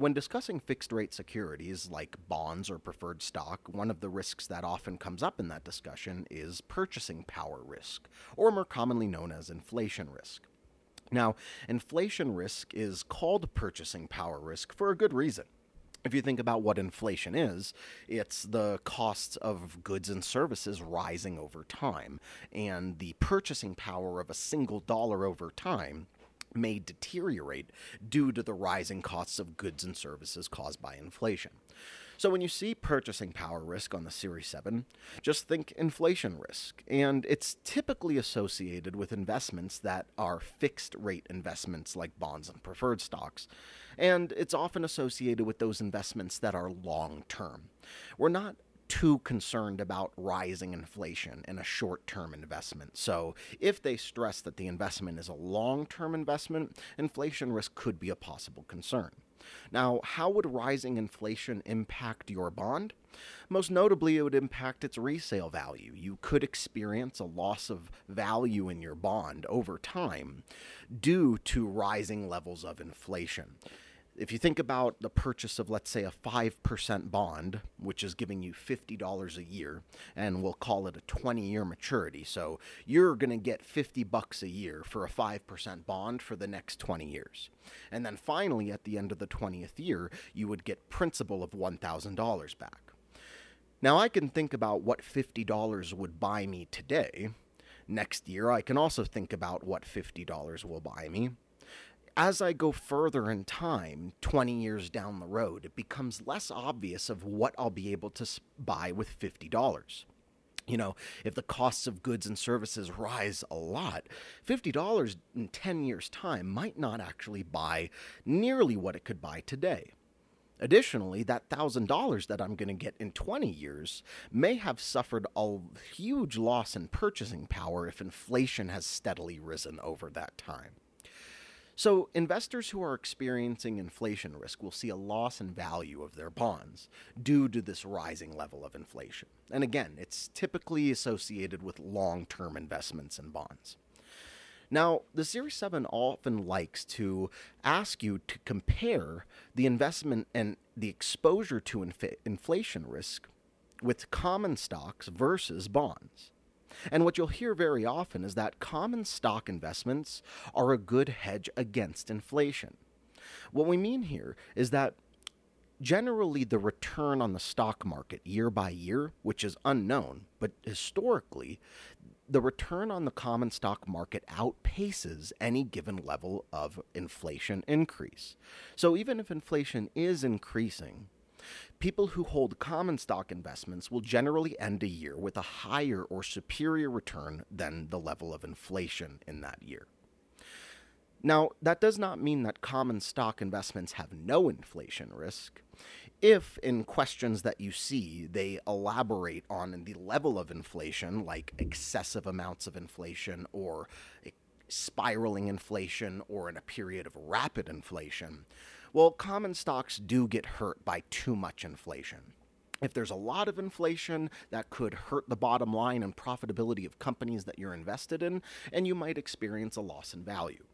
When discussing fixed rate securities like bonds or preferred stock, one of the risks that often comes up in that discussion is purchasing power risk, or more commonly known as inflation risk. Now, inflation risk is called purchasing power risk for a good reason. If you think about what inflation is, it's the costs of goods and services rising over time, and the purchasing power of a single dollar over time may deteriorate due to the rising costs of goods and services caused by inflation. So when you see purchasing power risk on the Series 7, just think inflation risk. And it's typically associated with investments that are fixed rate investments like bonds and preferred stocks. And it's often associated with those investments that are long term. We're not too concerned about rising inflation in a short term investment. So, if they stress that the investment is a long term investment, inflation risk could be a possible concern. Now, how would rising inflation impact your bond? Most notably, it would impact its resale value. You could experience a loss of value in your bond over time due to rising levels of inflation if you think about the purchase of, let's say, a 5% bond, which is giving you $50 a year, and we'll call it a 20 year maturity. So you're going to get 50 bucks a year for a 5% bond for the next 20 years. And then finally, at the end of the 20th year, you would get principal of $1,000 back. Now, I can think about what $50 would buy me today. Next year, I can also think about what $50 will buy me as I go further in time, 20 years down the road, it becomes less obvious of what I'll be able to buy with $50. You know, if the costs of goods and services rise a lot, $50 in 10 years' time might not actually buy nearly what it could buy today. Additionally, that $1,000 that I'm going to get in 20 years may have suffered a huge loss in purchasing power if inflation has steadily risen over that time. So, investors who are experiencing inflation risk will see a loss in value of their bonds due to this rising level of inflation. And again, it's typically associated with long term investments in bonds. Now, the Series 7 often likes to ask you to compare the investment and the exposure to inf- inflation risk with common stocks versus bonds. And what you'll hear very often is that common stock investments are a good hedge against inflation. What we mean here is that generally the return on the stock market year by year, which is unknown, but historically, the return on the common stock market outpaces any given level of inflation increase. So even if inflation is increasing, People who hold common stock investments will generally end a year with a higher or superior return than the level of inflation in that year. Now, that does not mean that common stock investments have no inflation risk. If, in questions that you see, they elaborate on the level of inflation, like excessive amounts of inflation or spiraling inflation or in a period of rapid inflation, well, common stocks do get hurt by too much inflation. If there's a lot of inflation, that could hurt the bottom line and profitability of companies that you're invested in, and you might experience a loss in value.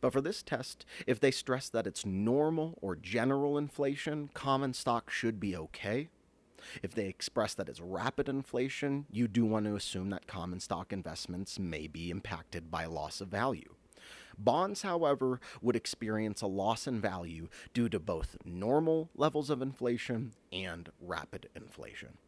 But for this test, if they stress that it's normal or general inflation, common stock should be okay. If they express that it's rapid inflation, you do want to assume that common stock investments may be impacted by loss of value. Bonds, however, would experience a loss in value due to both normal levels of inflation and rapid inflation.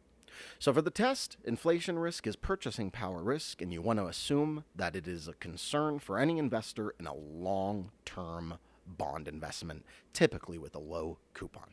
So, for the test, inflation risk is purchasing power risk, and you want to assume that it is a concern for any investor in a long term bond investment, typically with a low coupon.